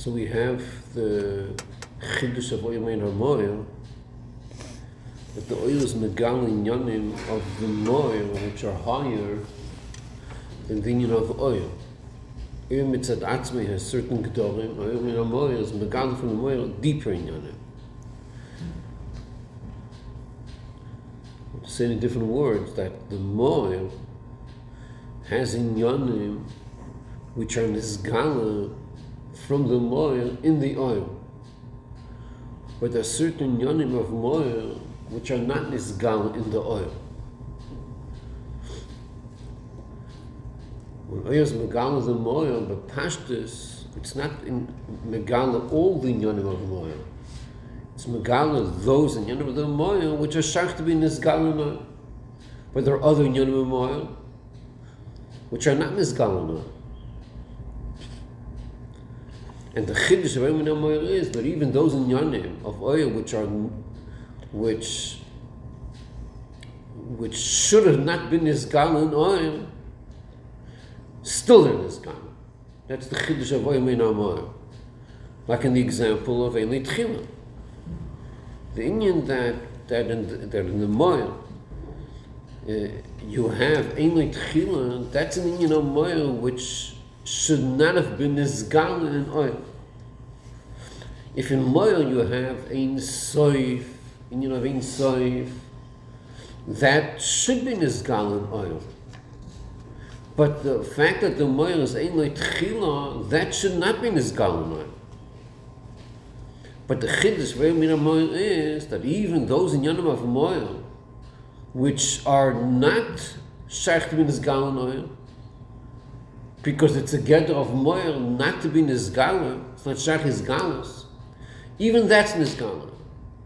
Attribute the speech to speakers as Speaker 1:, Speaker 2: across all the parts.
Speaker 1: So we have the Chiddush of Oil Mein HaMoil, that the oil is megal in yanim of the moil, which are higher than the union of oil. Oil mitzad atzmei has certain gedorim, oil min HaMoil is megal from the moil deeper in yanim. To say in different words, that the moil has in yanim which are nisgala from the moil in the oil. But there are certain yonim of moil which are not nisgal in the oil. When oil is megal the moil, but pashtus, it's not in megal all the yonim of moil. It's megal those in yonim of the moil which are shach to be nisgal in oil. But there are other yonim of moil which are not nisgal in oil. And the chiddush of Emin HaMoyer is that even those in Yanim of oil which are which which should have not been Nizgal in oil, still in Nizgal. That's the chiddush of Emin HaMoyer. Like in the example of Eli Tchila. The Indian that that in the, that in the moil uh, you have Eli Tchila, that's an Indian of moil which should not have been nisgal in oil. If in oil you have ein soif, and you have ein soif, that should be nisgal in oil. But the fact that the moil is ein tchila, that should not be nisgal in oil. But the chiddush mina moil is that even those in yanim of moil, which are not shaykh to be in oil, because it's a gather of moil not to be nizgala, it's not shach nizgalas, even that's nizgala.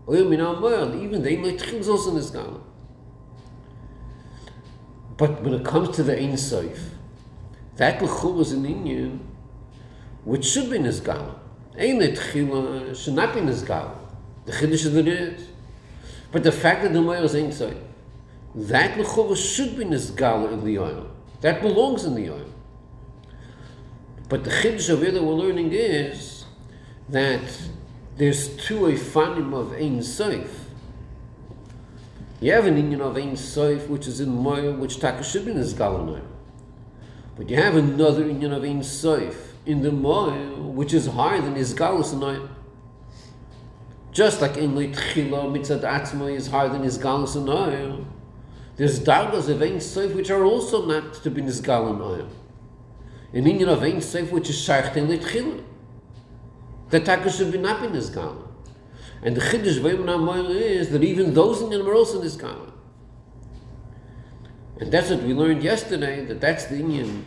Speaker 1: Oil min moil, even they might is also nizgala. But when it comes to the Ein Sof, that l'chur is an Inyan which should be nizgala. Ein Tchila should not be nizgala. The Chiddush that it. But the fact that the moil is Ein Sof, that l'chur should be nizgala in the oil. That belongs in the oil. But the chiddush that we're learning is that there's two ifanim of Ein Sof. You have an Inyan of Ein Sof, which is in Moya, which Taka should be in Nizgalanoy. But you have another Inyan of Ein Sof in the Moya, which is higher than Nizgalanoy. Just like in Leitchila, Mitzad Atzma is higher than Nizgalanoy. There's dargas of Ein Sof which are also not to be Nizgalanoy. In Indian of Ein Sof, which is Shaykh in Litchila. The Taka should be not in this Gala. And the Chiddush Vayim Namoyel is that even those in are also in this Gala. And that's what we learned yesterday, that that's the Indian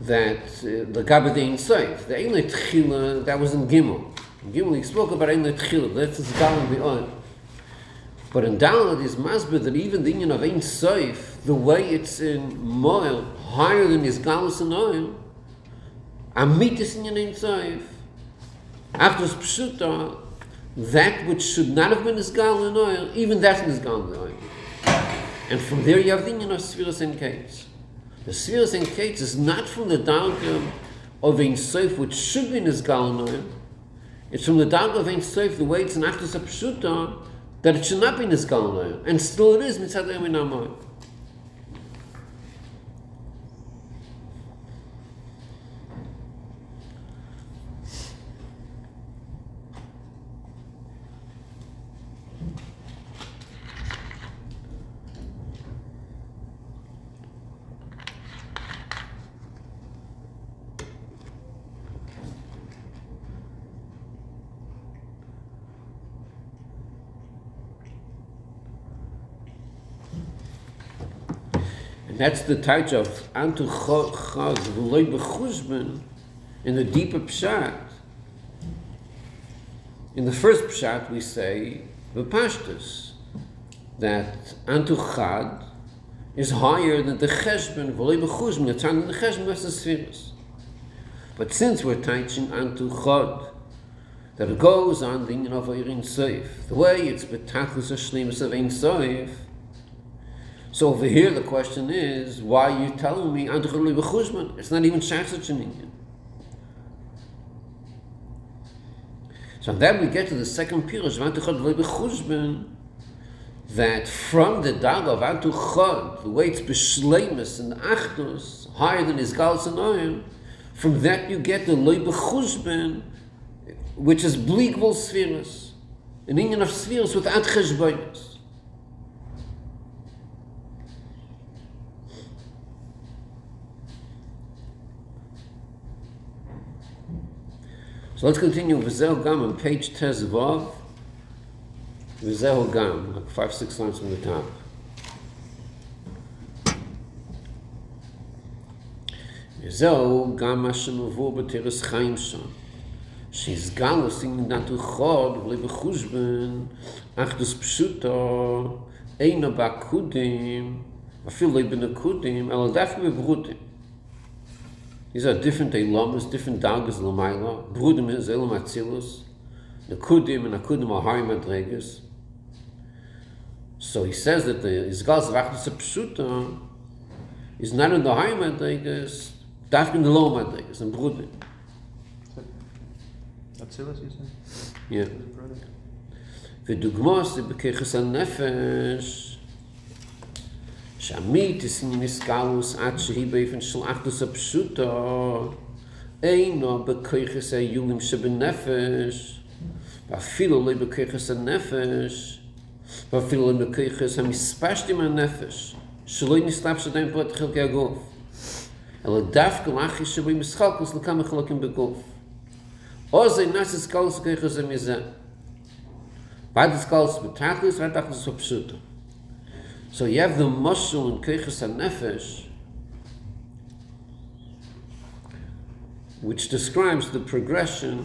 Speaker 1: that uh, the Gabbat Ein Sof, the Ein Litchila, that was in Gimel. In Gimel he spoke about Ein Litchila, that's the Gala in the. But in Dalit is Masbid that even the Indian of Ein Sof, the way it's in Moel, higher than his galus and oil, amitis in Ein Sof, after Pshuta, uh, that which should not have been his gal and oil, even that's in and oil. And from there you have the Indian of Spheres and Kates. The Spheres and Kates is not from the Dalga um, of Ein Sof, which should be in his gal and oil, it's from the Dalga of Ein Sof, the way it's an after Pshuta, uh, that it should not be his and still it is, mitzad Emin. And that's the touch of Antu Chaz in the deeper Pshat. In the first Pshat we say V'pashtus that Antu Chad is higher than the Cheshben V'loi B'chuzben that's on the Cheshben that's the Spheres. But since we're teaching Antu Chad that it goes on the Inyan of Seif, the way it's B'tachlis Hashlemus of Ein Seif, so over here the question is, why are you telling me B'chuzman? It's not even such an Inyan. So then we get to the second Pirush, Antuchului B'chuzman, that from the dag of Antuchod, the way it's B'shleimus and Achdus, higher than his Gals and Oyim, from that you get the B'chuzman, which is Bligvul Spheres, an Inyan of Spheres without Cheshbonis. So let's continue with Zeh Gam on page Tezvav. Zeh Gam, like five, six lines from the top. זהו גם מה שמבוא בתרס חיים שם. שיסגל עושים נדנתו חוד ולי בחושבן, אך דוס פשוטו, אינו בקודים, אפילו לא בנקודים, אלא דווקא בברודים. These are different elamas, different dagas, Lamaila. Brudim is Elam Atzilus. Nakudim and akudim are high So he says that the Izgal's Rachnus Pshuta is not in the high Madregas, darf in the low Madregas, in Brudim.
Speaker 2: Atzilus, you say?
Speaker 1: Yeah. The Dugmos, the nefesh. שעמית ist in Niskaus, עד שהיא באופן של אחדוס הפשוטו, אינו בככס היולים שבנפש, ואפילו לא בככס הנפש, ואפילו לא בככס המספשתם הנפש, שלא נסלב שדיים פה את חלקי הגוף, אלא דווקא לאחי שבו היא משחלקוס לכמה חלקים בגוף. או זה נס הסקלוס ככס המזה. ועד הסקלוס בתכלס ועד תכלס הפשוטו. So you have the muscle in Keiches HaNefesh, which describes the progression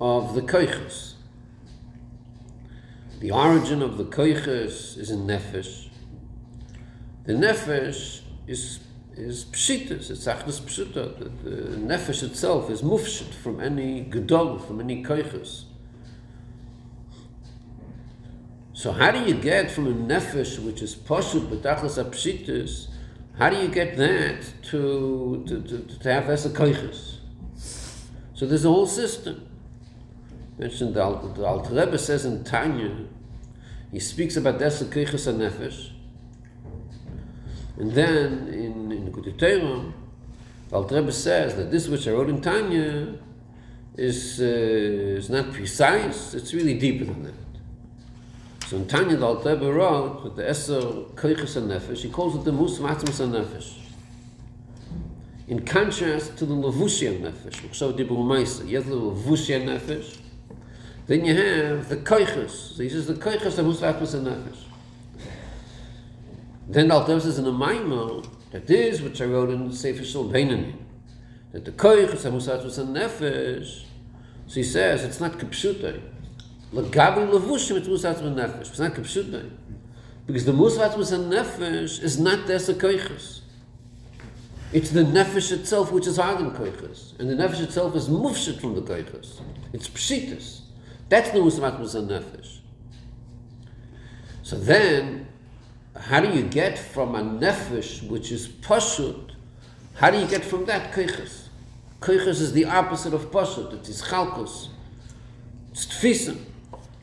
Speaker 1: of the Keiches. The origin of the Keiches is in Nefesh. The Nefesh is is pshitas, it's achdus pshita. The, the nefesh itself is mufshit from any gedol, from any koiches. So how do you get from a nefesh which is poshut betachlas apshitus? How do you get that to to, to, to have as a? So there's a whole system. Mentioned the, Al- Alter Rebbe says in Tanya, he speaks about desa koiches and nefesh, and then in in Gudetera, the Alter Rebbe says that this which I wrote in Tanya is uh, is not precise. It's really deeper than that. So in Tanya, the Alter that the Eser Koiches HaNefesh, he calls it the Mus Matmas HaNefesh. In contrast to the Levushi HaNefesh, so Dibur Maisa, you have the Levushi HaNefesh, then you have the Koiches. So he says the Koiches are Mus Matmas HaNefesh. Then the Alter says in the Maimah, that this which I wrote in the Sefer Shul Beinani, that the Koiches are Mus Matmas HaNefesh, so he says it's not Kipshutai. Lagabi levushim it musat with nefesh. It's not kapshut Because the musat with nefesh is not the koiches. It's the nefesh itself which is hagen koiches. And the nefesh itself is mufshit from the koiches. It's pshitas. That's the musat with nefesh. So then, how do you get from a nefesh which is pashut, how do you get from that koiches? Koiches is the opposite of pashut. It is chalkos. It's tfisim.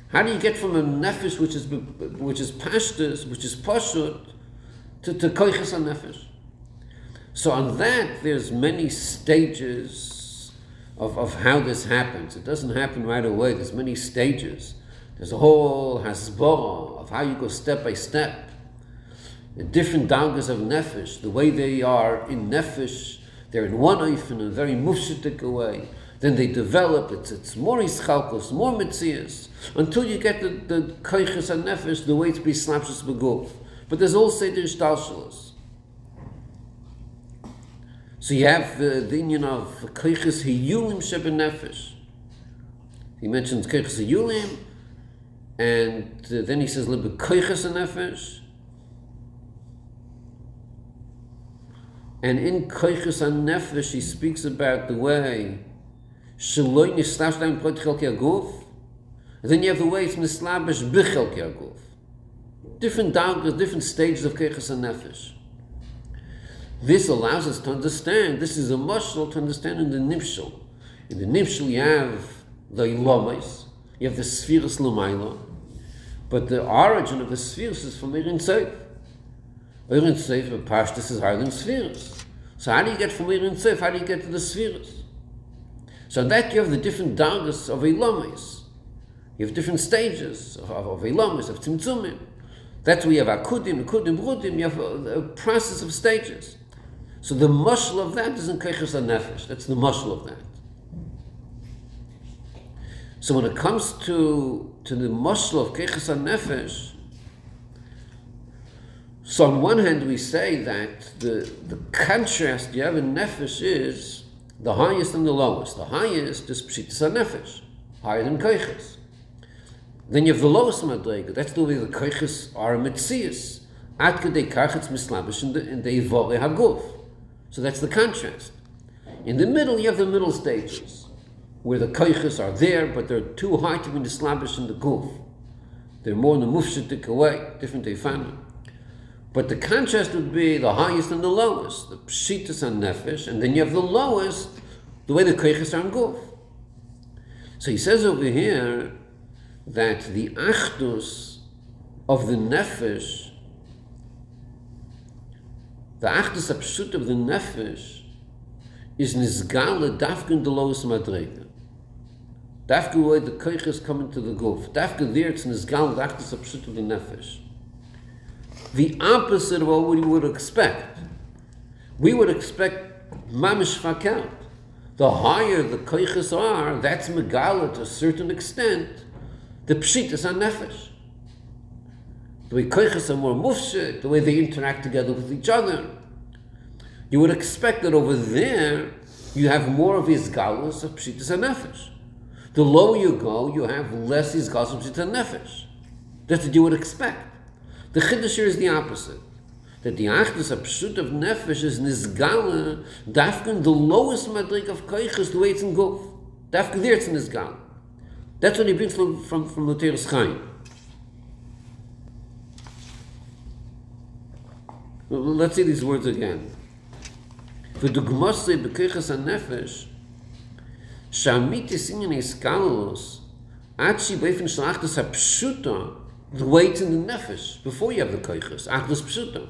Speaker 1: How do you get from a nefesh which is which is pashtus, which is pashut, to to koiches a nefesh? So on that, there's many stages of, of how this happens. It doesn't happen right away. There's many stages. There's a whole hasbara of how you go step by step. The different dagas of nefesh, the way they are in nefesh, they're in one oif in a very mufshitik way. Then they develop, it's, it's more ischalkos, more mitzias, until you get the, the koiches and nefesh, the way to be slapshus beguf. But there's also the ishtalshalos. So you have the, the union of koiches hiyulim shebenefesh. He mentions koiches hiyulim, and uh, then he says libe koiches nefesh. And in koiches and nefesh, he speaks about the way nislash daim prot chelki aguf, and then you have the way it's mislabish bichelki aguf. Different darkness, different stages of koiches nefesh. This allows us to understand, this is a muscle to understand in the Nipshul. In the Nipshul you have the Ilomais, you have the Spheres Lamaila, but the origin of the Spheres is from Erin Seif. Seif, a Pashtus is higher than Spheres. So how do you get from Erin Seif, how do you get to the Spheres? So that you have the different dargas of Ilomais. You have different stages of, of, of Ilomais, of Tzimtzumim. Where you have Akudim, Akudim, Brudim, you have uh, a, a process of stages. So the muscle of that is in Keiches nefesh. That's the muscle of that. So when it comes to, to the muscle of Keiches nefesh, so on one hand we say that the, the contrast you have in nefesh is the highest and the lowest. The highest is Pshitas nefesh, higher than Keiches. Then you have the lowest madrega. That's the way the Keiches are Metzias. Ad kedei kachetz mislabish in the, in Haguf. So that's the contrast. In the middle, you have the middle stages, where the koiches are there, but they're too high to be established in the guf. They're more in the mufshatik away, different tefanim. But the contrast would be the highest and the lowest, the pshitas and nefesh, and then you have the lowest, the way the koiches are guf. So he says over here that the achdus of the nefesh the achtes absut of the nefesh is nisgale dafken de los madrege dafke wo the koiches come into the gof dafke there it's nisgale the absut of the nefesh the opposite of what we would expect we would expect mamish fakat the higher the koiches are that's megala to a certain extent the pshitas on nefesh the way koiches are more mufshit, the way they interact together with each other. You would expect that over there you have more of his galus of pshitas and nefesh. The lower you go, you have less his galus of pshitas and nefesh. That's what you would expect. The chiddush here is the opposite. That the achdus of pshut of nefesh is nizgala, dafkan the lowest madrik of koiches, the way it's in guf. Dafkan there it's nizgala. That's what he brings from, from, from Luteris Chaim. Let's see these words again. Gmosle bekeches nefesh, shamit is in his kalos, achi beifen shlachtes pshuta, the weight in the nefesh before you have the koiches. Achdos pshutim.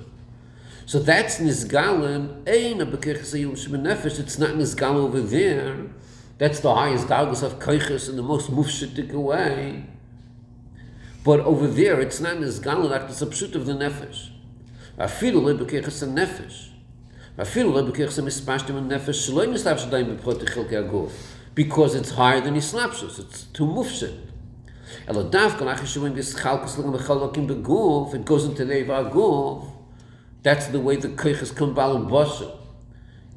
Speaker 1: So that's nizgalim ein abekirches ayum shim nefesh. It's not nizgal over there. That's the highest galgus of koiches in the most mufshitik way. But over there, it's not nizgalim achdos pshut of the nefesh. Afilu lebekirches nefesh. Afilu lebekirches mispashtim nefesh. Shloim nislapsh daim beproti chilke aguf. Because it's higher than Islapshus. It's too mufshit. Elo dafka, after showing this chalkus l'gam echalokim beguf, it goes into neva guf. That's the way the koiches come balam bosha.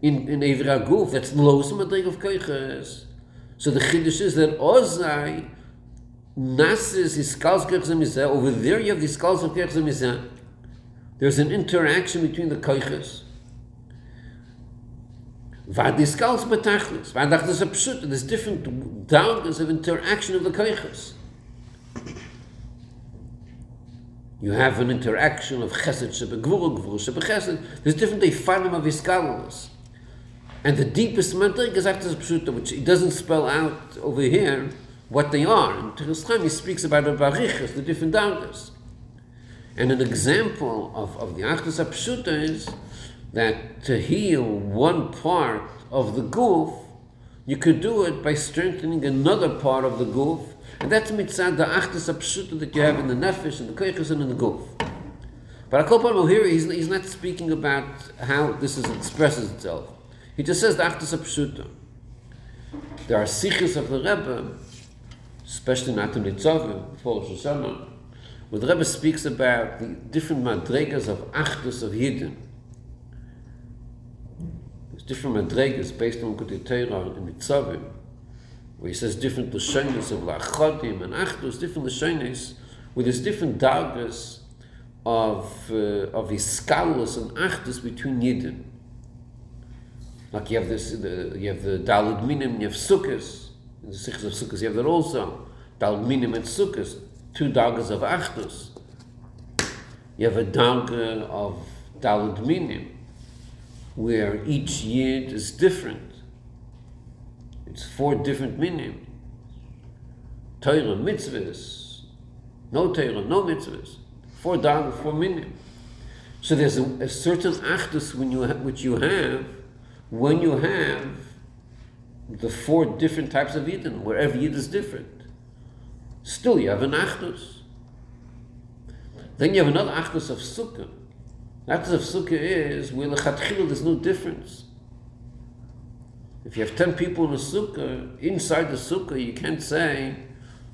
Speaker 1: In, in Evra Guf, that's the lowest madrig of koiches. So the chiddush is that ozai, nasis is skalz koiches over there you have the skalz of koiches There's an interaction between the koiches. Vad is kals betachlis. Vad dacht a psut. There's different downers of interaction of the koiches. You have an interaction of chesed shebegvur, gvur shebechesed. There's different defanim of iskalos. And the deepest madrig is after pshuta, which he doesn't spell out over here what they are. In time, he speaks about the barichas, the different dargas. And an example of, of the Achdus Apshuta is that to heal one part of the goof, you could do it by strengthening another part of the goof, and that's mitzad the Achdus Apshuta that you have in the Nefesh, and the Koichus, and in the goof. But Akopal here, he's, he's not speaking about how this is, expresses itself. He just says the Achdus Apshuta. There are sikhs of the Rebbe, especially Natam Nitzavim, before Shoshana, where the Rebbe speaks about the different madregas of achdus of Yidden. There's different madregas based on Kutei Torah in the Tzavim, where he says different lashonis of lachodim and achdus, different lashonis, where there's different dargas of uh, of iskalus and achdus between yidden. Like you have this, the, you have the dalud minim, you have sukkahs, in the sikhs of sukkahs, you have that also. Dalud minim and sukkahs, two dargas of achdus. You have a darga of dalud minim, where each yid is different. It's four different minim. Torah, mitzvahs, no Torah, no mitzvahs. Four darga, four minim. So there's a, a certain achdus when you which you have when you have the four different types of Eden, where every Yid is different. Still, you have an achdus. Then you have another achdus of sukkah. The achdus of sukkah is where lechatchila there's no difference. If you have ten people in a sukkah, inside the sukkah, you can't say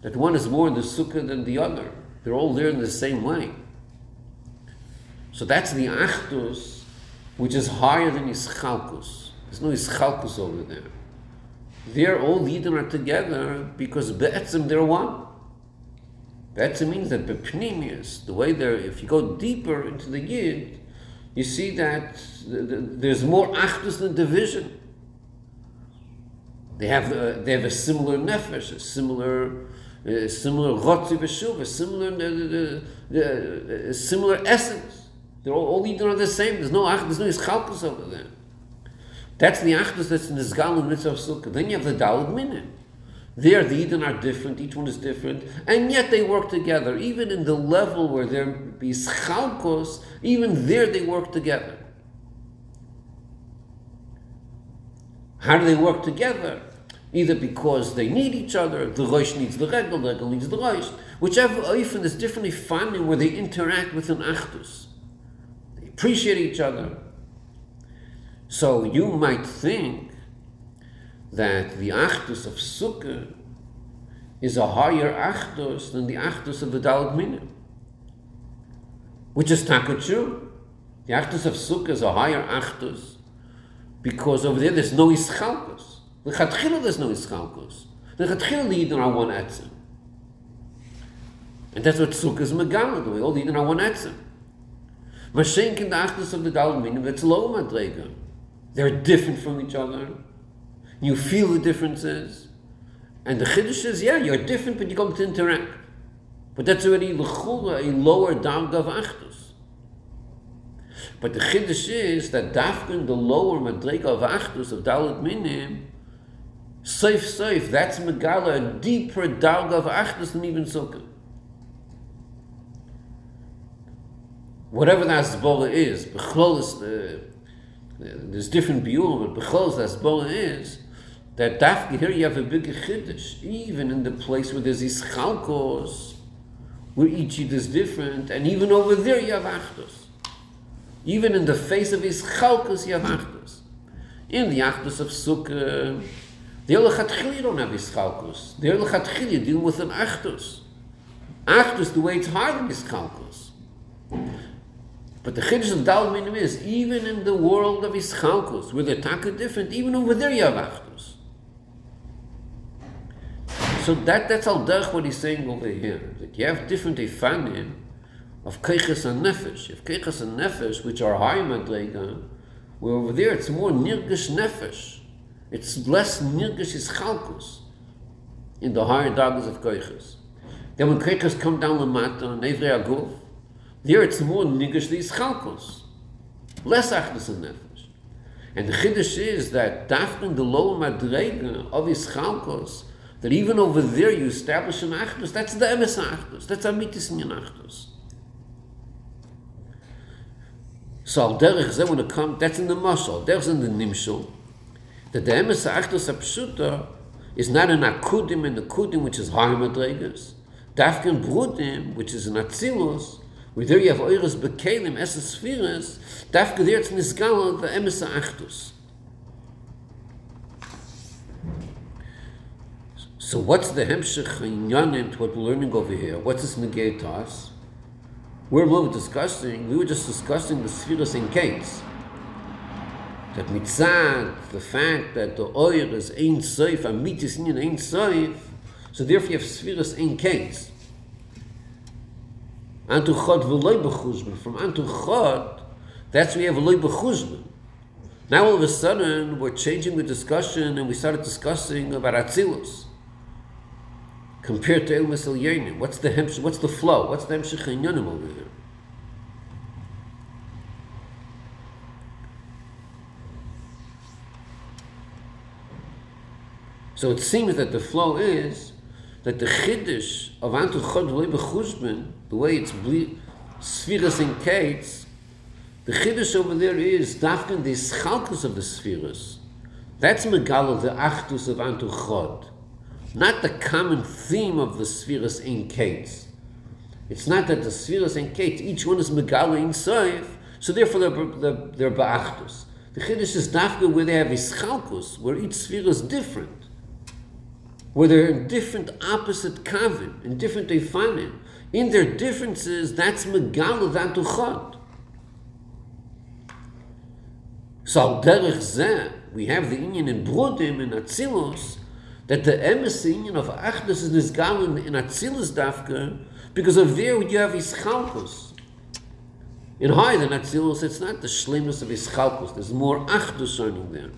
Speaker 1: that one is more in the sukkah than the other. They're all there in the same way. So that's the achdus, which is higher than ischalkus. There's no ischalkus over there. They're all Eden are together because be'etzim they're one. Be'etzim means that bepnimius, the way they're, if you go deeper into the Yid, you see that th- th- there's more achdus than division. They have, uh, they have a similar nefesh, a similar, uh, similar rotzi v'shuv, a similar, uh, uh, similar essence. They're all, all Eden are the same. There's no there's no ischalkus over there. That's the achdus that's in the zgal and mitzvah sukkah. Then you have the dalad minim. There, the Eden are different. Each one is different, and yet they work together. Even in the level where there be ischalkos, even there they work together. How do they work together? Either because they need each other, the Rosh needs the Regel, the Regel needs the Rosh. Whichever often is differently finding where they interact with an Achdus. They appreciate each other. So you might think that the Achdus of Sukkah is a higher Achdus than the Achdus of the Dalit Minim. Which is taka true. The Achdus of Sukkah is a higher Achdus because over there there's no ischalkus. The chatchila there's no ischalkus. The chatchila the Eden are one etzim. And that's what sukkah is megala, the way all the Eden are one etzim. Mashenk in the achdus of the Dal Minim, that's low madrega. They're different from each other. You feel the differences. And the chiddush is, yeah, you're different, but you come to interact. But that's already l'chula, a lower darga of achdus. But the chiddush is that dafkin, the lower madrega of achdus of dalit minim, safe, safe, that's megala, a deeper darga of achdus than even sukkah. Whatever the asbola is, b'chlolis, uh, there's different biurim, but b'chlolis the asbola is, that dafkin, here you have a bigger chiddush, even in the place where there's ischalkos, where each is different, and even over there you have achdus. Even in the face of his chalkus, you have achdus. In the achdus of Sukkah, the Elachatchil, you don't have his chalkus. The Elachatchil, you deal with an achdus. Achdus, the way it's hard in his chalkus. But the chiddush of Dal Minim is, even in the world of his chalkus, where they're taka different, even over there you have achdus. So that, that's al derech what he's saying over here, that you have different efanim, of keiches and nefesh. If keiches and nefesh, which are high madrega, where over there it's more nirgish nefesh. It's less nirgish is chalkus in the higher dagas of keiches. Then when keiches come down the mata and evrei aguf, there it's more nirgish is chalkus. Less achdus and nefesh. And the chiddush is that dafkin the lower madrega of his chalkus, that even over there you establish an achdus, that's the emes achdus, that's amitis in. So al derech ze when it come, that's in the muscle, there's in the nimshul. That the demes achtos apshuta is not an akudim and the kudim, which is high madregas. Dafkin brudim, which is an atzilus, where there you have oiris bekelim, esses spheres, dafkin there it's nisgala, the emes achtos. So what's the hemshech in yanim to what we're learning over here? What's this negate to us? We're more discussing, we were just discussing the spheres in gates. That mitzad, the fact that the oil is ein soif, a mit is in ein soif, so therefore you have spheres ein case. Antu chod v'loi b'chuzman. From antu chod, that's where you have v'loi b'chuzman. Now all of a sudden, we're changing the discussion and we started discussing about Atzilus. Compared to Ilmas El What's the what's the flow? What's the hemshich over here? So it seems that the flow is that the chiddush of Antu Chod V'loi B'chuzman, the way it's ble- spheres and kates, the chiddush over there is dafkan the schalkus of the spheres. That's megala the achdus of Antu Chod. Not the common theme of the spheres in kates. It's not that the spheres in kates, each one is megala in soif, so therefore they're, they're, they're. The chiddush is dafka where they have ischalkus, where each sphere is different where they're in different opposite kavim, in different efanim. In their differences, that's megala that chod. So derech zeh, we have the union in Brudim, in Atzilus, that the emes union of Achdus is nisgalin in Atzilus dafka, because of there you have Ischalkus. In higher than Atzilus, it's not the shlemus of Ischalkus, there's more Achdus shining there.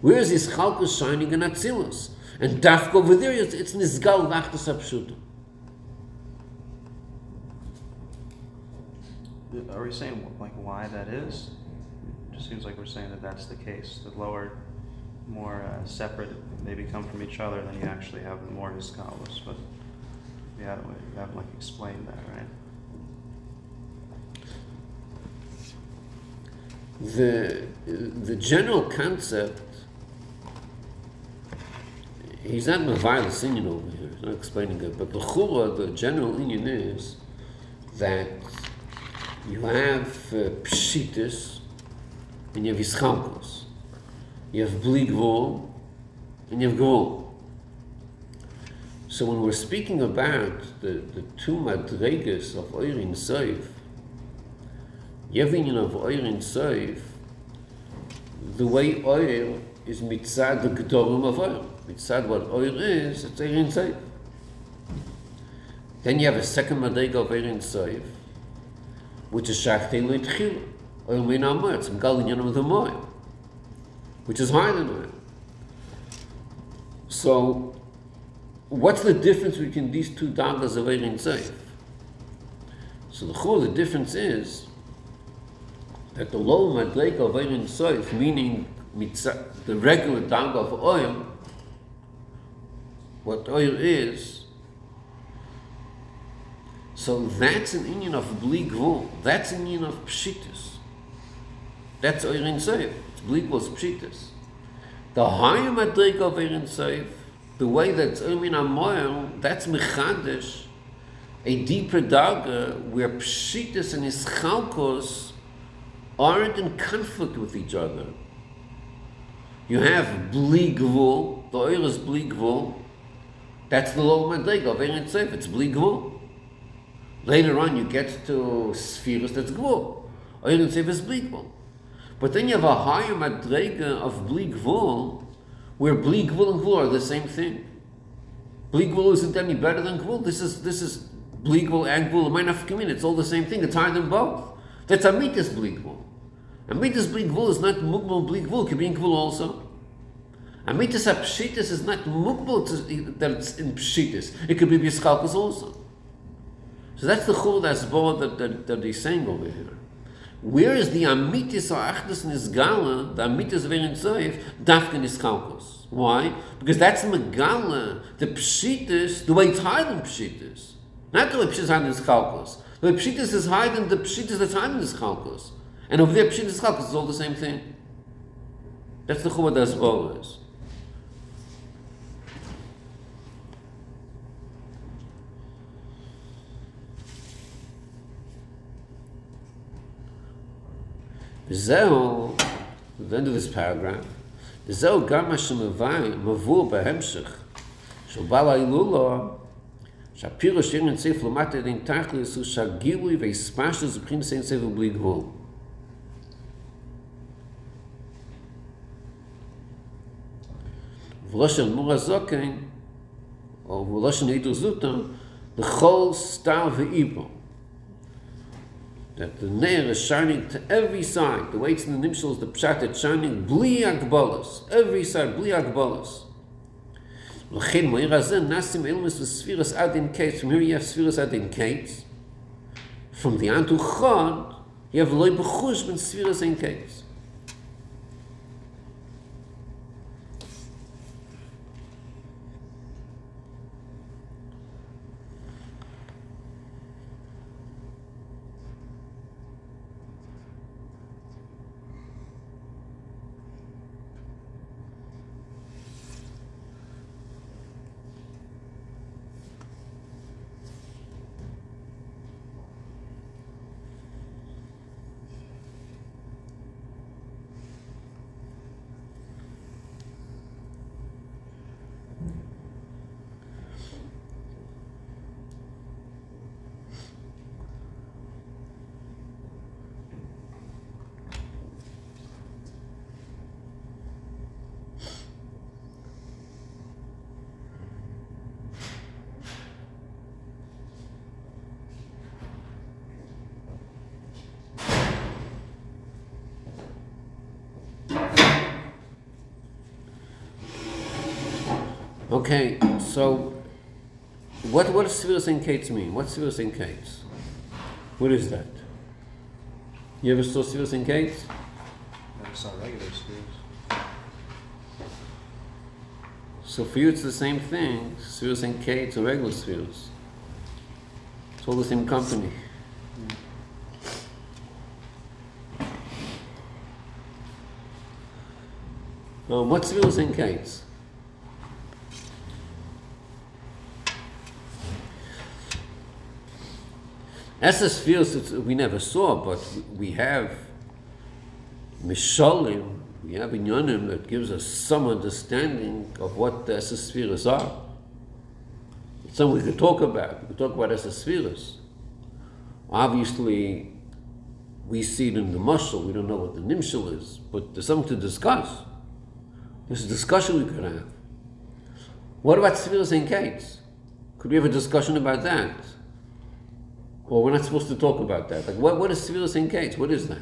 Speaker 1: Where is Ischalkus shining in Atzilus? And dafka over there, it's, it's nizgal nachtas apshuta.
Speaker 2: Are we saying like why that is? It just seems like we're saying that that's the case. The lower, more uh, separate, they become from each other, then you actually have the more hiskalos. But we haven't, we haven't like explained that, right?
Speaker 1: The the general concept he's not violent Indian over here. He's not explaining it. But the chura, the general Indian is that you have uh, pshitis and you have ischalkos. You have bligvol and you have gvol. So when we're speaking about the, the two madregas of Oirin Seif, you have the union of Oirin Seif, the way oil is mitzad the gedorim of oil. Mitzad what oil is, it's Eirin Seif. Then you have a second madrega of Eirin Seif, which is Shachtei Lo Yitchil. Oil Mein Amor, it's Mgal Inyan of the Moy, which is higher than oil. So, what's the difference between these two dagas of Eirin Seif? So the whole the difference is that the low madrega of Eirin Seif, meaning the regular dang of oil, what oil is, so that's an union of bligvul. That's an union of pshitis. That's oil in seif. It's bligvul's pshitis. The higher madrig of oil in seif, the way that's oil in amoil, that's mechadish, a deeper daga where pshitis and ischalkos aren't in conflict with each other. You have bligvul, the oil is bligvul, that's the lower madrega of Eretz Seif, it's bligvul. Later on you get to spheres that's gvul. Eretz Seif is bligvul. But then you have a higher madrega of bligvul, where bligvul and gvul are the same thing. Bligvul isn't any better than gvul. This is this is bligvul and gvul. It might not. It's all the same thing. It's higher than both. That's amitas bligvul. Amitas bligvul is not mugmal bligvul. It can be in gvul also. Amitas apshitis is not mukbal that it's in pshitis. It could be bischalkus also. So that's the chul that's that, that, that they're saying over here. Where is the amitis or achdus nisgala, the amitis of Erin Zoif, dafka nischalkus? Why? Because that's megala, the pshitis, the way it's higher than pshitis. Not the way pshitis is higher than nischalkus. The way pshitis is higher than the pshitis that's higher than nischalkus. And over there, pshitis nischalkus is all the same thing. That's the chul that's is. וזהו, ואין דו דיס פארגרם, וזהו גם מה שמבואי, מבואו בהמשך, שהוא בא להילולו, שהפירו שאיר נצייף לומת אין תכליס, הוא שגילוי והספשת זבחין סיין סייף ובלי גבול. ולא של מורה זוקן, או ולא של נהידו זוטן, בכל סתר ואיבו. that the Neir is shining to every side. The way it's in the Nimshal is the Pshat, it's shining bli agbalas, every side, bli agbalas. L'chin moir hazeh nasim ilmes v'sfiras adin kates, from here you have sfiras adin kates, from the Antuchad, you have loy b'chush ben sfiras adin kates. Okay, so what what does Svirus and Kates mean? What's Svirus and Kates? What is that? You ever saw Svirus and Kates?
Speaker 2: Never saw regular spheres.
Speaker 1: So for you it's the same thing, Svirus and Kates or regular Svirus. It's all the same company. Um, what's Svirus and Kates? SS feels that we never saw, but we have Mishalim, we have Inyanim that gives us some understanding of what the SS spheres are. It's something we could talk about. We could talk about SS spheres. Obviously, we see it in the muscle, we don't know what the nimshal is, but there's something to discuss. There's a discussion we could have. What about spheres and gates? Could we have a discussion about that? Or we're not supposed to talk about that. Like, what, what is Sevilus in Gates? What is that?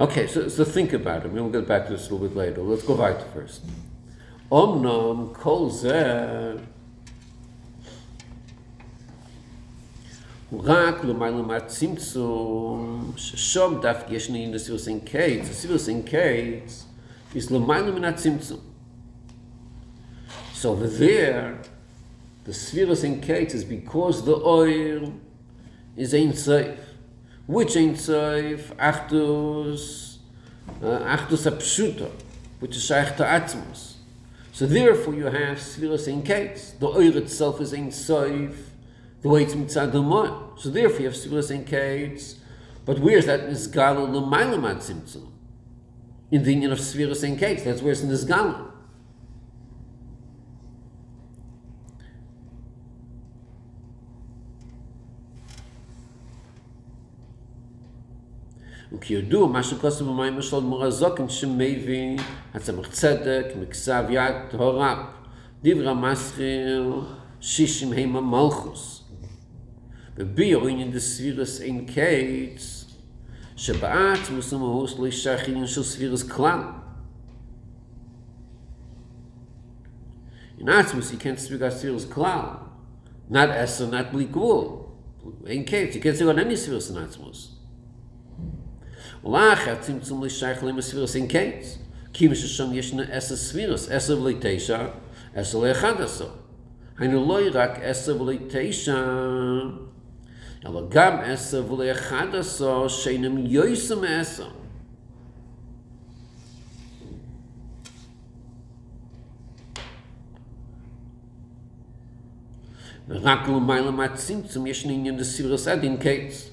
Speaker 1: Okay, so, so think about it. We'll get back to this a little bit later. Let's go right first. Omnom kol zeh הוא רק למעלה מהצמצום, ששום דווקא יש נהיים לסיבוס אין קייטס, הסיבוס אין קייטס, is למעלה מן הצמצום. So over there, the spheres in Kates is because the oil is Ein Seif. Which Ein Seif? Achdus, uh, Achdus Apshuta, which is Shaykh to Atmos. So therefore you have spheres in Kates. The oil itself is Ein Seif, the way it's mitzad the So therefore you have Sivlas and Kates. But where's that Nizgala L'maylamat Tzimtzum? In the union of Svirus and Kates. That's where it's Nizgala. וכידוע, מה שכוסף במים של מורזוקן שמבין, הצמח צדק, מקסב יד, טהורק, דברה מסחיר, שישים הם המלכוס. וביר אין דה סבירס אין קייץ, שבעת מוסלמה הוס לא ישך אין של סבירס כלל. In Atmos, you can't speak as serious cloud. Not as a not bleak wool. In case, you can't speak on any serious in Atmos. Lach, er at him zum Lishach lema serious in case. Kim is shom yeshna as a serious, as a vlitesha, as a lechadas. Hainu loy rak as. אבל גם עשר ולאחד עשר שאינם יויסם עשר. ורק למעלה מהצמצום יש עניין לסברס הדין קייטס.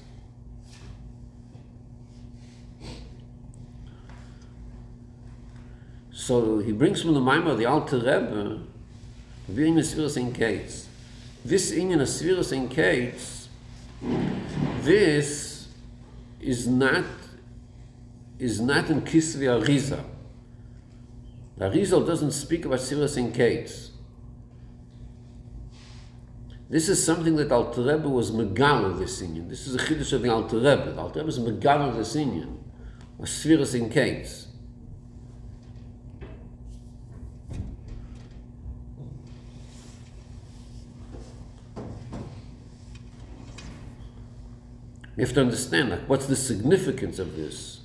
Speaker 1: So he brings from the Maimah, the Alter Rebbe, Wie in Svirus in Kates. This in a Svirus in Kates, this is not is not in Kisvi Arizal. Arizal doesn't speak about Svirus in Kates. This is something that Alter Rebbe was Megal this Inyan. This is a Chiddush of the Alter Rebbe. The Alter Rebbe is Megal this Inyan. Was Svirus in Kates. You have to understand like what's the significance of this?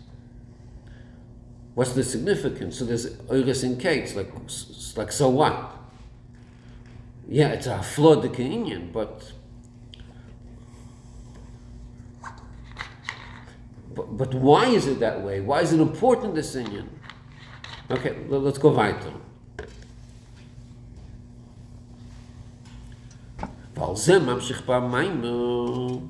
Speaker 1: What's the significance? So there's oigas in case, like like so what? Yeah, it's a flawed the communion, but But, but, why is it that way? Why is it important this Inyan? Okay, let's go weiter. Weil.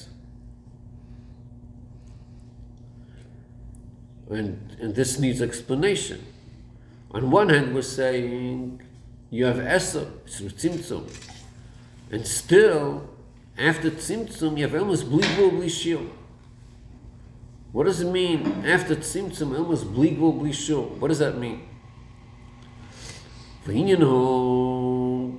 Speaker 1: And, and this needs explanation. On one hand, we're saying you have Esser, it's Tzimtzum. And still, after Tzimtzum, you have almost Bligvul Blishil. What does it mean after Tzimtzum, almost Bligvul Blishil? What does that mean? ועניין הוא,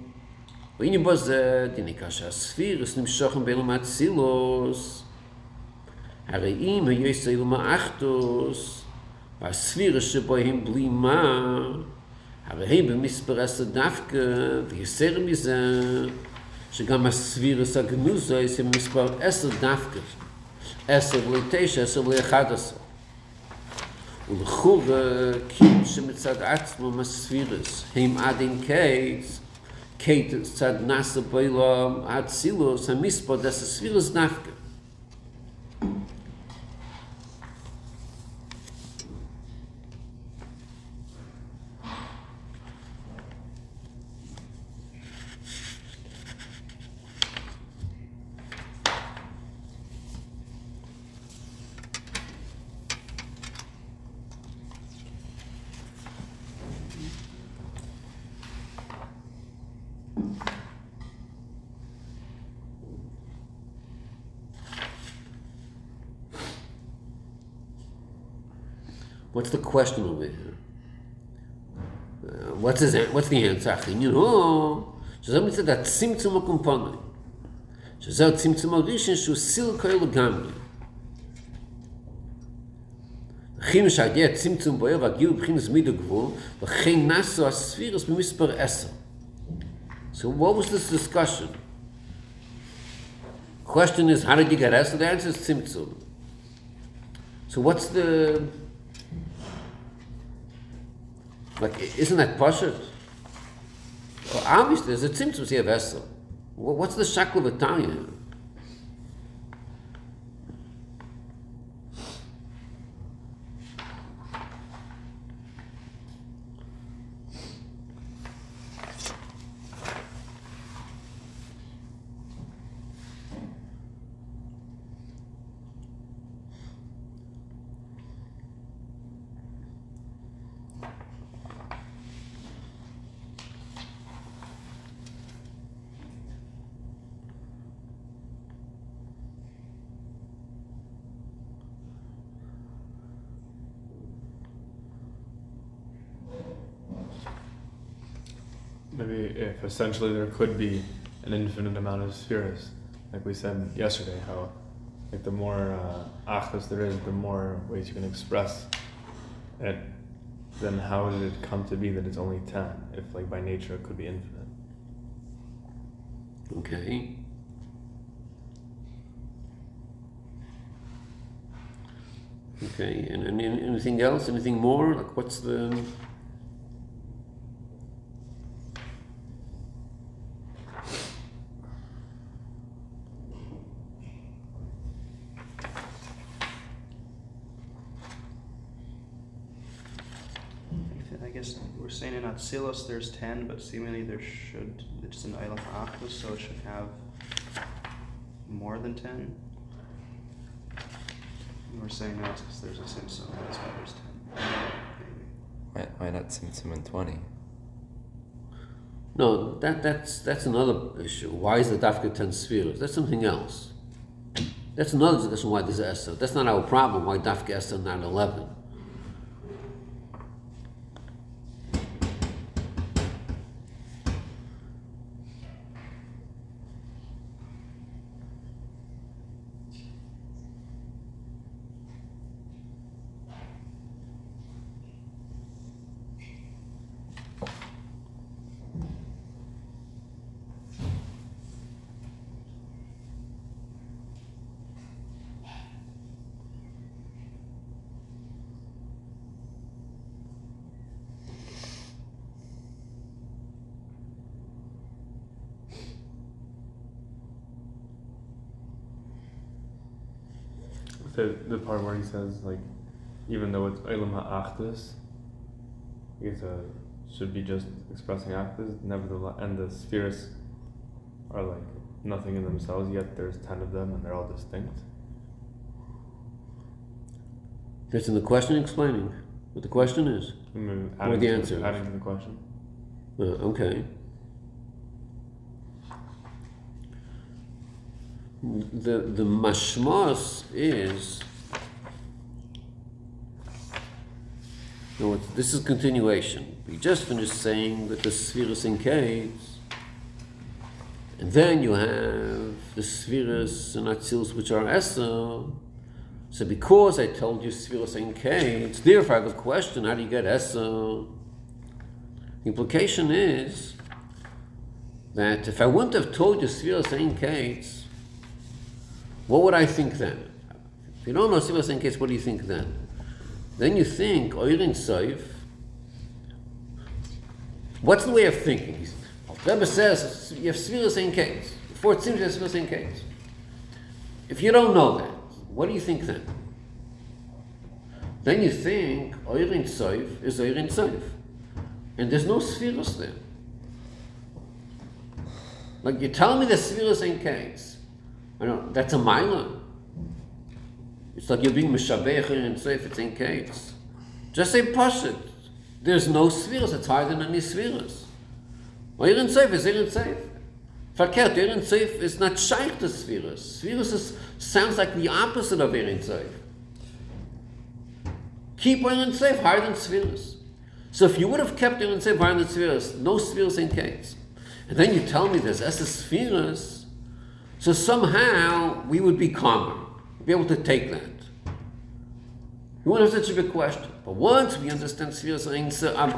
Speaker 1: ועניין בזה, דיניקה שהספירס נמשוכם באלו מהצילוס, הרי אם היו ישראלו מאחדוס, והספירס שבו הם בלי מה, הרי הם במספר עשר דווקא, ויסר מזה, שגם הספירס הגנוזה יש במספר עשר דווקא, עשר בלי תשע, עשר בלי אחד עשר. ולכור קים שמצד עצמו הספירס, הם עד אין קייס, קייט צד נסה בילום עד סילוס, המספר דס הספירס דווקא. question over here? Uh, what's his an- what's the answer? You know, שזה מצד הצמצום הקומפוני. שזה הצמצום הראשון שהוא סילקוי לגמרי. וכי משהגיע הצמצום בוער והגיעו בבחינס מידו גבול, וכן נסו הספירס במספר עשר. So what was this discussion? Question is, how did you get Esser? The answer is Tzimtzum. So what's the... like, isn't that Pashut? Well, obviously, there's a Tzimtzum here, vessel. What's the shackle of Italian?
Speaker 3: Maybe if essentially there could be an infinite amount of spheres, like we said yesterday, how like the more uh, achas there is, the more ways you can express it. Then how did it come to be that it's only ten? If like by nature it could be infinite.
Speaker 1: Okay. Okay, and, and and anything else? Anything more? Like, what's the?
Speaker 2: Saying there's ten, but seemingly there should it's an Eilam Ha'achdus, so it should have more than ten. You were saying no, it's 'cause there's a Tzimtzum, that's why there's ten. Maybe.
Speaker 4: Why, why not Tzimtzum and 20?
Speaker 1: No, that, that's, that's another issue. Why is the Dafka 10 spheres? That's something else. That's another discussion why there's Esther. That's not our problem, why Dafka Esther not 11.
Speaker 3: The, the part where he says, like, even though it's Eilam Ha'achdus, I guess uh, should be just expressing Achdus, nevertheless, and the spheres are like nothing in themselves, yet there's 10 of them and they're all distinct.
Speaker 1: That's in the question explaining what the question is.
Speaker 3: I mean,
Speaker 1: Or the answer is.
Speaker 3: Adding to the question.
Speaker 1: Uh, okay. The the mashmas is. No, this is continuation. We just finished saying that the spheres in caves, and then you have the spheres and atzils which are Esser. So because I told you spheres in caves, therefore I have a question: How do you get Esser? The implication is that if I wouldn't have told you Sfiras Ein Kates, what would I think then? If you don't know Sfiras Ein Kates, what do you think then? Then you think oh, Oirin Soif. What's the way of thinking? Rebbe says you have Sfiras Ein Kates. Before it seems you have Sfiras Ein Kates. If you don't know that, what do you think then? Then you think oh, Oirin Soif is oh, Oirin Soif. And there's no spheres there. Like you tell me the spheres ain't case. I know that's a mila. It's like you're being mishabech and say if it's in case. Just say pashit. There's no spheres, it's higher than any spheres. Irin Seif is Irin Seif. Verkehrt, Irin Seif is not shaykh to spheres. Spheres is, sounds like the opposite of Irin Seif. Keep Irin Seif higher than spheres. So if you would have kept Irin Seif higher than spheres, no spheres in case. And then you tell me there's Essa spheres, so somehow we would be calmer, be able to take that. We wouldn't have such a big question. But once we understand spheres Ein Se- um,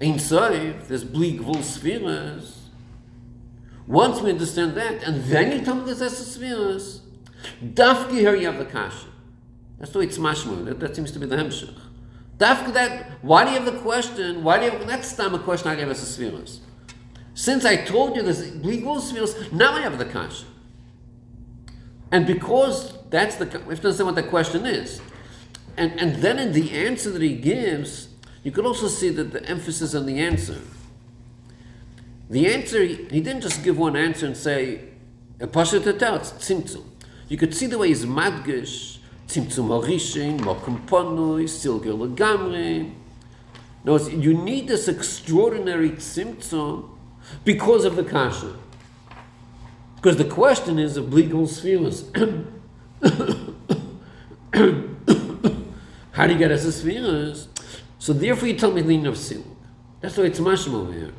Speaker 1: Soif, there's bleak wool spheres. Once we understand that, and then you tell me there's Essa spheres, Dafki here you have the kasha. That's the way it's mashma. That, that seems to be the hemshech. Dafka that, why do you have the question? Why do you have, that's time a question I gave us a spheres. Since I told you there's legal spheres, now I have the kasha. And because that's the, we have to understand what the question is. And, and then in the answer that he gives, you could also see that the emphasis on the answer. The answer, he didn't just give one answer and say, a pasha tell, it's tzimtzum. You could see the way he's madgish, tzimtzum harishin, mokum ponui, silger legamri. You need this extraordinary tzimtzum because of the kasha. Because the question is of legal spheres. How do you get us the spheres? So therefore you tell me lean of silk. That's why it's mashma over here.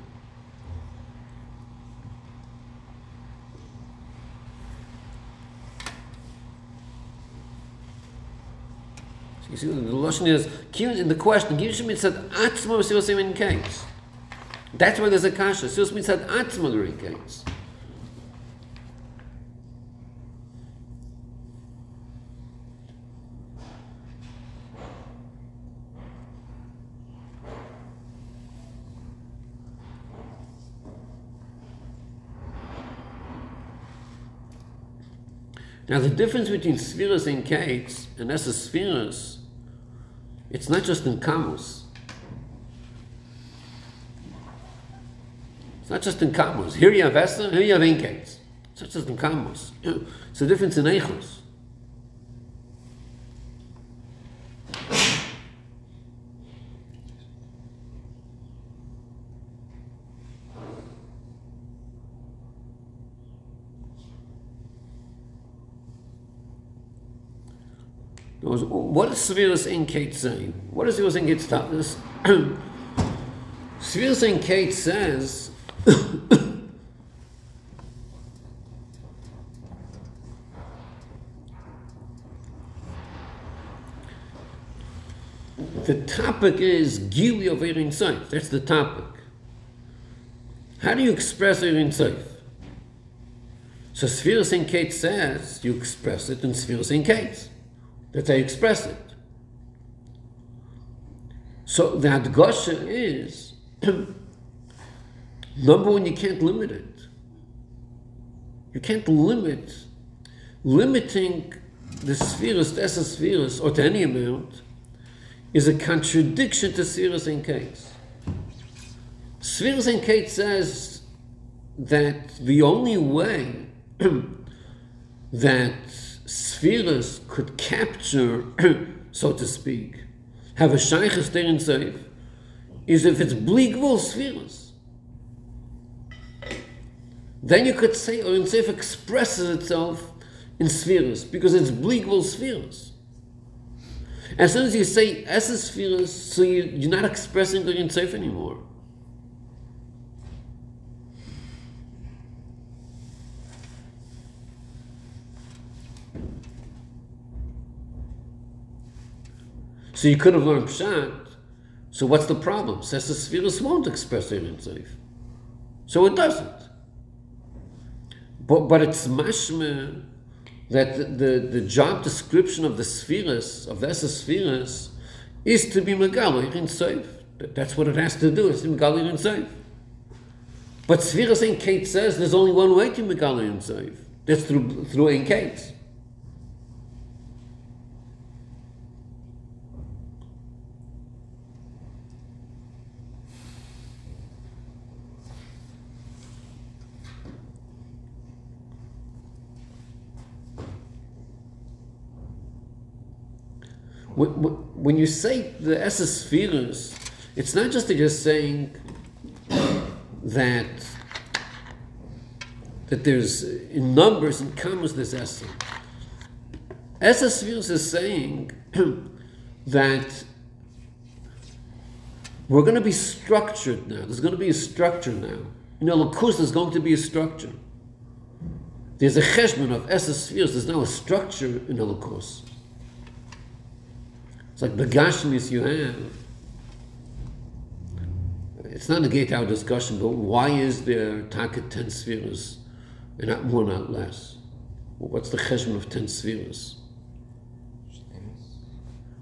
Speaker 1: So you see, the Lashon is, in the question, Givshim said, Atzma Sivasim in case. That's why there's a kasha. Sivasim said, Atzma in case. Now the difference between spheres and cakes, and that's the spheres, it's not just in kamus. It's not just in kamus. Here you have Esther, here you have Inkates. It's not just in kamus. It's a difference in echos. Was, what does Severus in Kate say? What does Severus in Kate stop this? Severus in Kate says the topic is Gili of Erin Seif. That's the topic. How do you express Erin Seif? So Severus in Kate says you express it in Severus in Kate. That's I express it. So the Adgosha is number one, you can't limit it. You can't limit limiting the spheres, the essence spheres, or to any amount, is a contradiction to spheres and case. Spheres and case says that the only way that spheres could capture, so to speak, have a shaykhs there in safe, is if it's bleakvul spheres. Then you could say Orin Seif expresses itself in spheres because it's bleakvul spheres. As soon as you say essence spheres, so you, you're not expressing Orin Seif anymore. So you could have learned Pshat. So what's the problem? Says the Spheres won't express Ein Seif. So it doesn't. But, but it's mashme that the, the, the job description of the spheres, of the spheres, is to be Megal Ein Seif. That's what it has to do, it's to be Megal Ein Seif. But Spheres Ein Kate says there's only one way to Megal Ein Seif. That's through, through Ein Kate. When you say the Esses spheres, it's not just that you're saying that that there's in numbers and commas there's Esses. Esses spheres is saying that we're going to be structured now. There's going to be a structure now. You know, Lakus, there's going to be a structure. There's a cheshbon of Esses spheres. There's now a structure in Lakus. It's like the Gashmis you have. It's not a gate out discussion, but why is there Taka 10 spheres and not more, not less? What's the cheshbon of 10 spheres?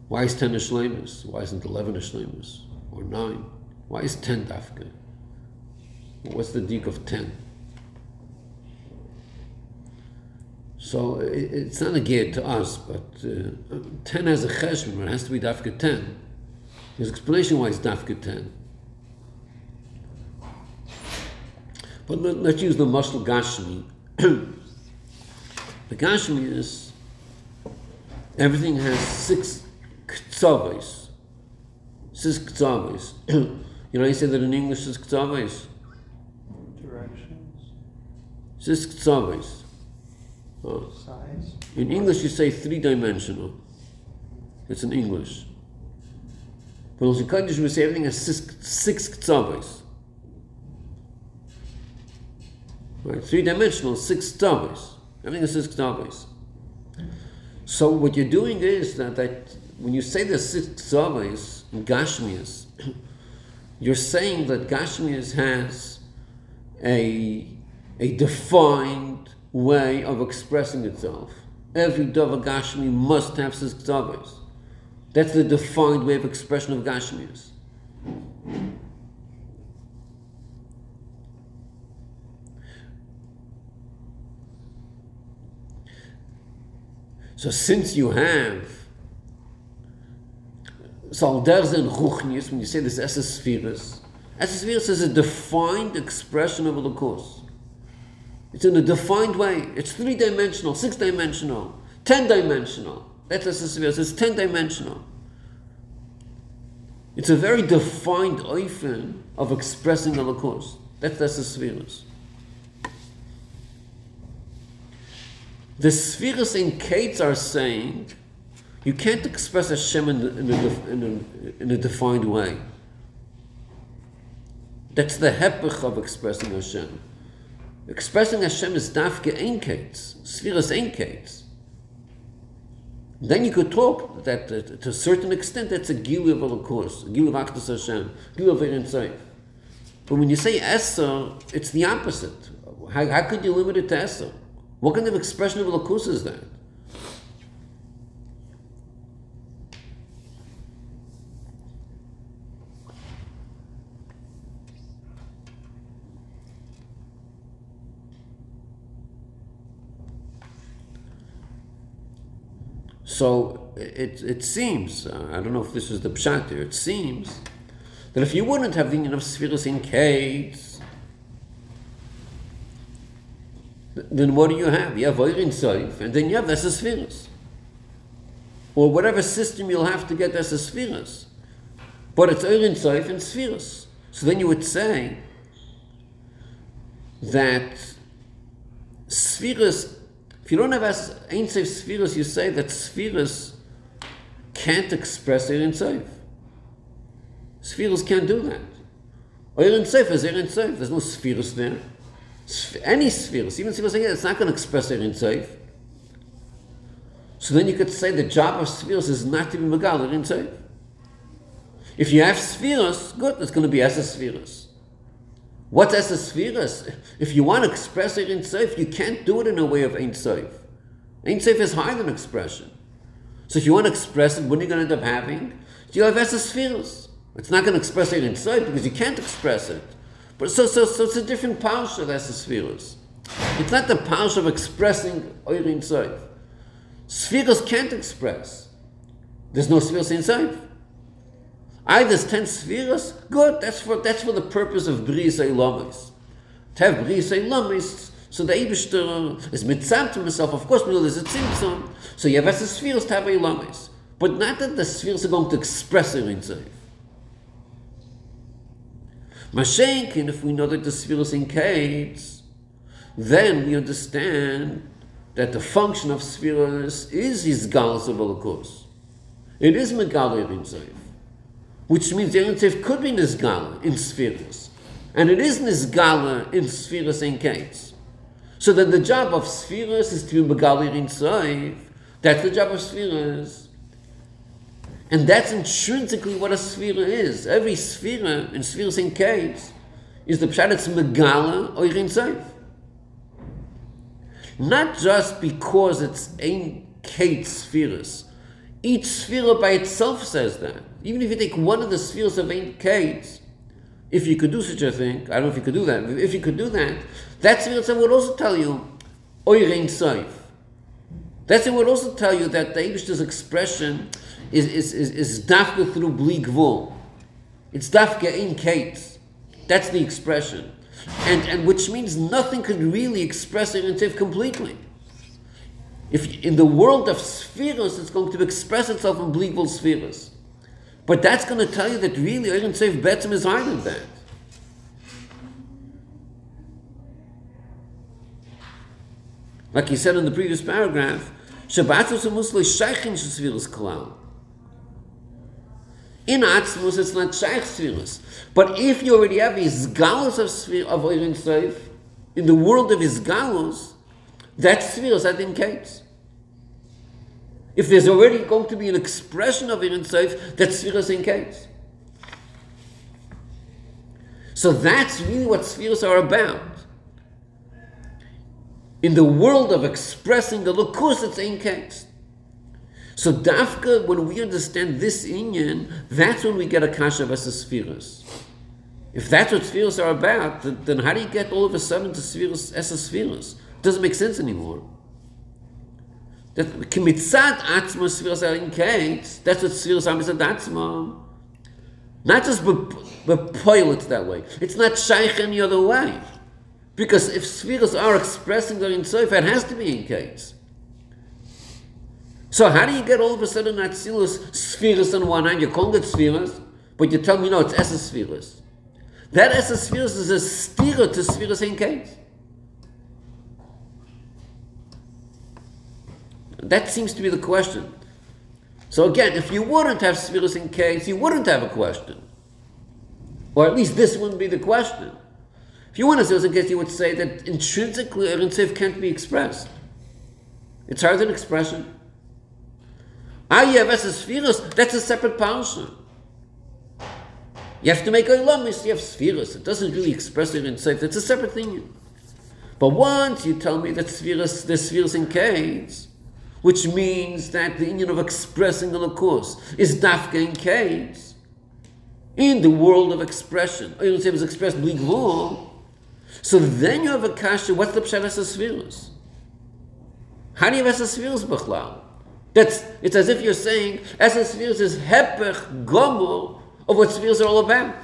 Speaker 1: Why is 10 Ishlemus? Why isn't 11 Ishlemus? Or 9? Why is 10 Dafka? What's the deek of 10? So it's not a gear to us, but uh, 10 has a cheshbon, it has to be dafka 10. There's explanation why it's dafka 10. But let, us use the muscle gashmi. the gashmi is everything has six ktsaves. Six ktsaves. you know, you say that in English, six ktsaves.
Speaker 2: Directions.
Speaker 1: Six ktsaves.
Speaker 2: Size.
Speaker 1: In English, you say three dimensional. It's in English. But in Kaddish, we say everything has six, six. Right? Three dimensional, six ktsaves. Everything has six ktsaves. So what you're doing is that, that when you say the six ktsaves in Gashmias, you're saying that Gashmias has a, a defined way of expressing itself. Every Dava Gashmi must have six ktavos. That's the defined way of expression of Gashmias. So since you have Salders and Ruchnius, when you say this Esses spheres, Esespheres is a defined expression of the course. It's in a defined way. It's three dimensional, six dimensional, ten dimensional. That's Esespheres. It's ten dimensional. It's a very defined oifen of expressing a course. That's the Esespheres. The spheres in Kates are saying you can't express Hashem in, in, a, in, a, in a defined way. That's the hepech of expressing Hashem. Expressing Hashem is dafke ein Kates, spheres ein Kates. Then you could talk that uh, to a certain extent that's a gilu of course, a gilu of Akhdus Hashem, gilu of Ein Tzayif. But when you say Esser, it's the opposite. How, how could you limit it to Esser? What kind of expression of Lakus is that? So it, it seems, uh, I don't know if this is the pshat here, it seems that if you wouldn't have the union of spheres in case, then what do you have? You have Oirin Soif, and then you have Esa Spheres. Or whatever system you'll have to get Esa Spheres. But it's Oirin Soif and Spheres. So then you would say that Spheres, if you don't have Ein Soif Spheres, you say that Spheres can't express Oirin Soif. Spheres can't do that. Oirin Soif is Oirin Soif. There's no Spheres there any spheres, even spheres it's not going to express it in Seif. So then you could say the job of spheres is not to be Megalit in Seif. If you have spheres, good, it's going to be as a spheres. What's Esa spheres? If you want to express it in Seif, you can't do it in a way of Ein Seif. Seif is higher than expression. So if you want to express it, what are you going to end up having? You have Esa spheres. It's not going to express it in Seif because you can't express it. But so, so, so it's a different parsha that's the spheres. It's not the parsha of expressing Oirin Soif. Spheres can't express. There's no spheres inside. There's ten spheres, good, that's for, that's for the purpose of Bris Eilamis. To have Bris Eilamis, so the Eibishter is mitzam to himself, of course, we know there's a tzimtzum, so you have as spheres to have Eilamis. But not that the spheres are going to express Oirin Soif. Mashenkin, if we know that the spheres in Kates, then we understand that the function of spheres is his galas of. It is Megalir Zeif, which means the Eretz could be Nizgala in spheres, and it is Nizgala in spheres in Kates. So then the job of spheres is to be Megalir in Zeif. That's the job of spheres. And that's intrinsically what a sphere is. Every sphere in spheres in caves is the pshat megala or in seif. Not just because it's in kate spheres. Each sphere by itself says that. Even if you take one of the spheres of ein kate, if you could do such a thing, I don't know if you could do that, if you could do that, that sphere itself would also tell you, oirein seif. That it would also tell you that the Abish's expression is, is, is, is dafka through bleak gvul. It's dafka in Kate. That's the expression. And, and which means nothing could really express Ein Sof completely. If in the world of spheres, it's going to express itself in bleak gvul spheres. But that's going to tell you that really Ein Sof Betzim is higher than that. Like he said in the previous paragraph, Shabbatos and Musli Shaykhin Shesvirus Kalal. In Atzmus, it's not Shaykh Svirus. But if you already have his galus of of Oirin Seif, in the world of his galus, that's Svirus that indicates. If there's already going to be an expression of Oirin Seif, that's Svirus indicates. So that's really what spheres are about. In the world of expressing the lukus, it's in case. So dafka, when we understand this inyan, that's when we get a kasha versus spheres. If that's what spheres are about, then, then, how do you get all of a sudden to spheres as a spheres? Doesn't make sense anymore. That's what are mitzat atzma. Not just but poil it that way. It's not shaykh any other way. Because if spheres are expressing their insoif, it has to be in case. So how do you get all of a sudden that Atzilus spheres on one hand? You're calling it spheres, but you tell me no, it's Essa spheres. That Essa spheres is a steer to spheres in case. That seems to be the question. So again, if you wouldn't have spheres in case, you wouldn't have a question. Or at least this wouldn't be the question. If you want to spheres in case, you would say that intrinsically Erin can't be expressed. It's hard an expression. Have Essa spheres, that's a separate parsha. You have to make a lamis, you have spheres. It doesn't really express it in Seif, it's a separate thing. But once you tell me that spheres, there's spheres in case, which means that the union of expressing the course is dafka in case. In the world of expression, or you say it was expressed bligvul, so then you have a kasha, what's the pshat spheres? How do you have spheres b'chlal? That's, it's as if you're saying, spheres is hepech gomor of what spheres are all about.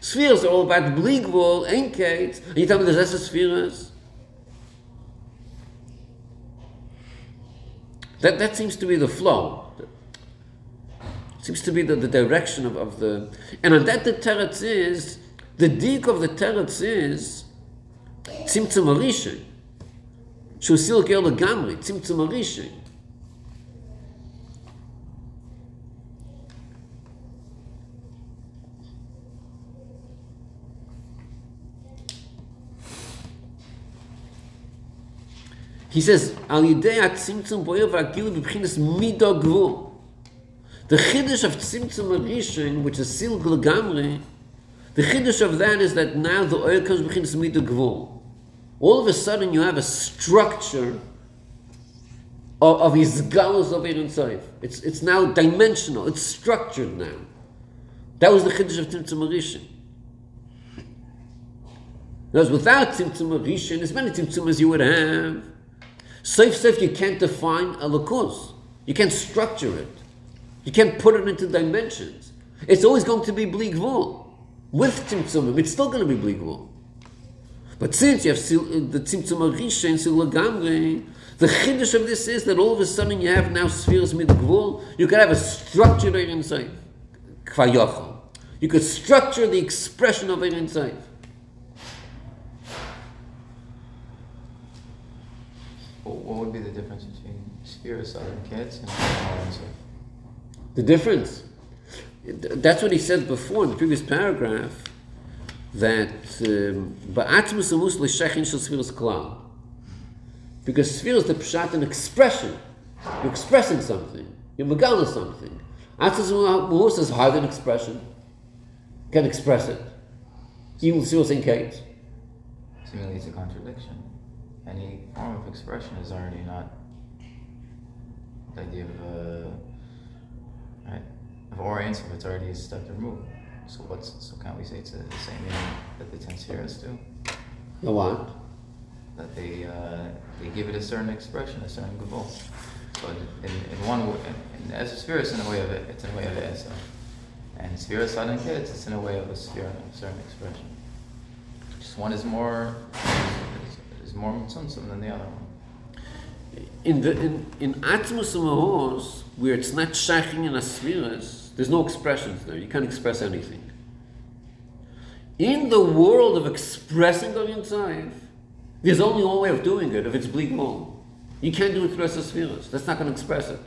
Speaker 1: Spheres are all about bligvul, enkate, and you tell me there's Essa That, that seems to be the flow. It seems to be the, the direction of, of the. And on that, the teretz is, the deek of the teretz is tzimtzum arishin. Shusil gel gamri, tzimtzum arishin. He says, Al Yidei HaTzimtzum Boyer VaGilu B'Bchinas Mido The Chiddush of Tzimtzum arishin, which is Silgul Gamri, the Chiddush of that is that now the oil comes B'Chinas Mido All of a sudden you have a structure of, of his galus of Aaron tzayif. It's, it's now dimensional, it's structured now. That was the Chiddush of Tzimtzum that Because without Tzimtzum arishin. as many Tzimtzum as you would have, Saif Saif, you can't define a lakuz. You can't structure it. You can't put it into dimensions. It's always going to be bleak vul. With tzimtzumim, it's still going to be bleak vul. But since you have sil- uh, the tzimtzum arisha and silagamre, the chiddush of this is that all of a sudden you have now spheres mid gvul. You can have a structure there inside. Kvayochel. You could structure the expression of it inside.
Speaker 4: What would be the difference between sphere southern kids and Orange?
Speaker 1: The difference. That's what he said before in the previous paragraph. That um, ba'atmus amus l'shechin shel spheres klal. Because sphere is the pshat an expression. You're expressing something. You're megala something. Atzus amus is hard an expression. Can express it. Even spheres in case.
Speaker 4: Seemingly it's a contradiction. Any form of expression is already not the idea of uh, right of oriental. It's already a step removed. So what's so can't we say it's a, the same meaning that the ten spheres do?
Speaker 1: The what?
Speaker 4: That they uh, they give it a certain expression, a certain gabul. So in, in one way, in, in, as a sphere, it's in a way of it. It's in a way of it. So. And sphere sudden kids, it's in a way of a sphere, a certain expression. Just one is more is, more mitzuntzum than the other one.
Speaker 1: In the in in atmos mahos, where it's not shaching in asfiras, there's no expressions there. You can't express anything. In the world of expressing the inside, there's only one way of doing it. If it's bleak mold, you can't do it through asfiras. That's not going to express it.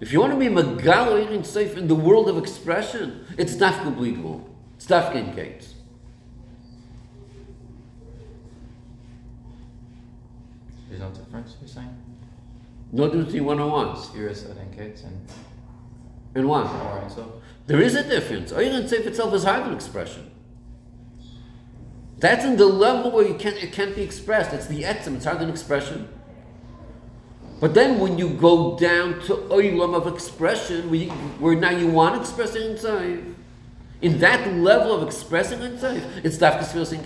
Speaker 1: If you want to be magalo in safe in the world of expression, it's dafka bleak mold. It's dafka in gates.
Speaker 4: There's no difference, you're saying?
Speaker 1: No difference between one and one.
Speaker 4: Sphere sudden kids and
Speaker 1: And one.
Speaker 4: Alright, so
Speaker 1: There is a difference. Oirin Seif itself is hard an expression. That's in the level where you can't, it can't be expressed. It's the etzim, it's hard an expression. But then when you go down to oh, oilam of expression, where, you, where now you want to express it inside, in that level of expressing inside, it's dafka spheres in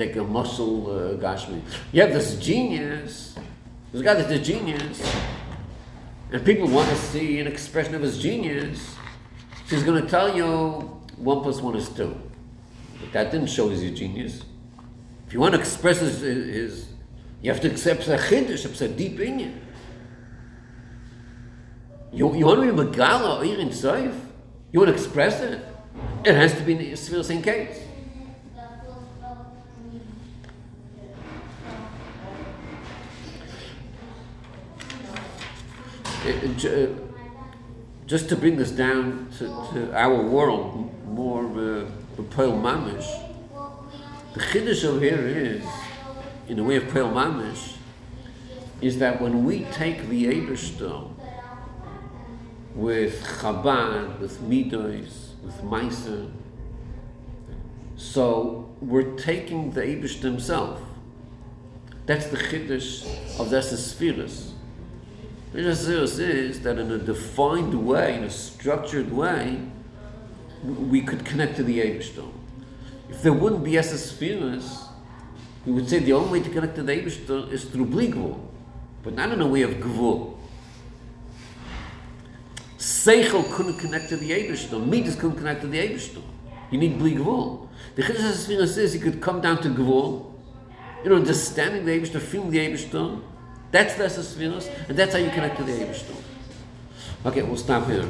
Speaker 1: take a muscle uh, Gashmi. You have this genius, this guy that's a genius, and people want to see an expression of his genius. He's going to tell you one plus one is two. But that didn't show he's a genius. If you want to express his, his you have to accept a chiddush, a deep in you. You, you want to be Megala or in Saif? You want to express it? It has to be in the case. Uh, just to bring this down to, to our world, more of uh, Pearl Mamish, the Chiddush over here is, in the way of Pearl Mamish, is that when we take the Eberster with Chabad, with Midos, with Meiser, so we're taking the Eberster himself. That's the Chiddush of that's the Spheres. The Spheres is that in a defined way, in a structured way, we could connect to the Eberster. If there wouldn't be Spheres, we would say the only way to connect to the Eberster is through Bligvul, but not in a way of Gvul. Seichel couldn't connect to the Eberster. Midas couldn't connect to the Eberster. You need Bli. The Chiddush HaSfiras is you could come down to Gvul, you know, understanding the Eberster, feeling the Eberster. That's the Svinus, and that's how you connect to the Eivishnu. Okay, we'll stop here.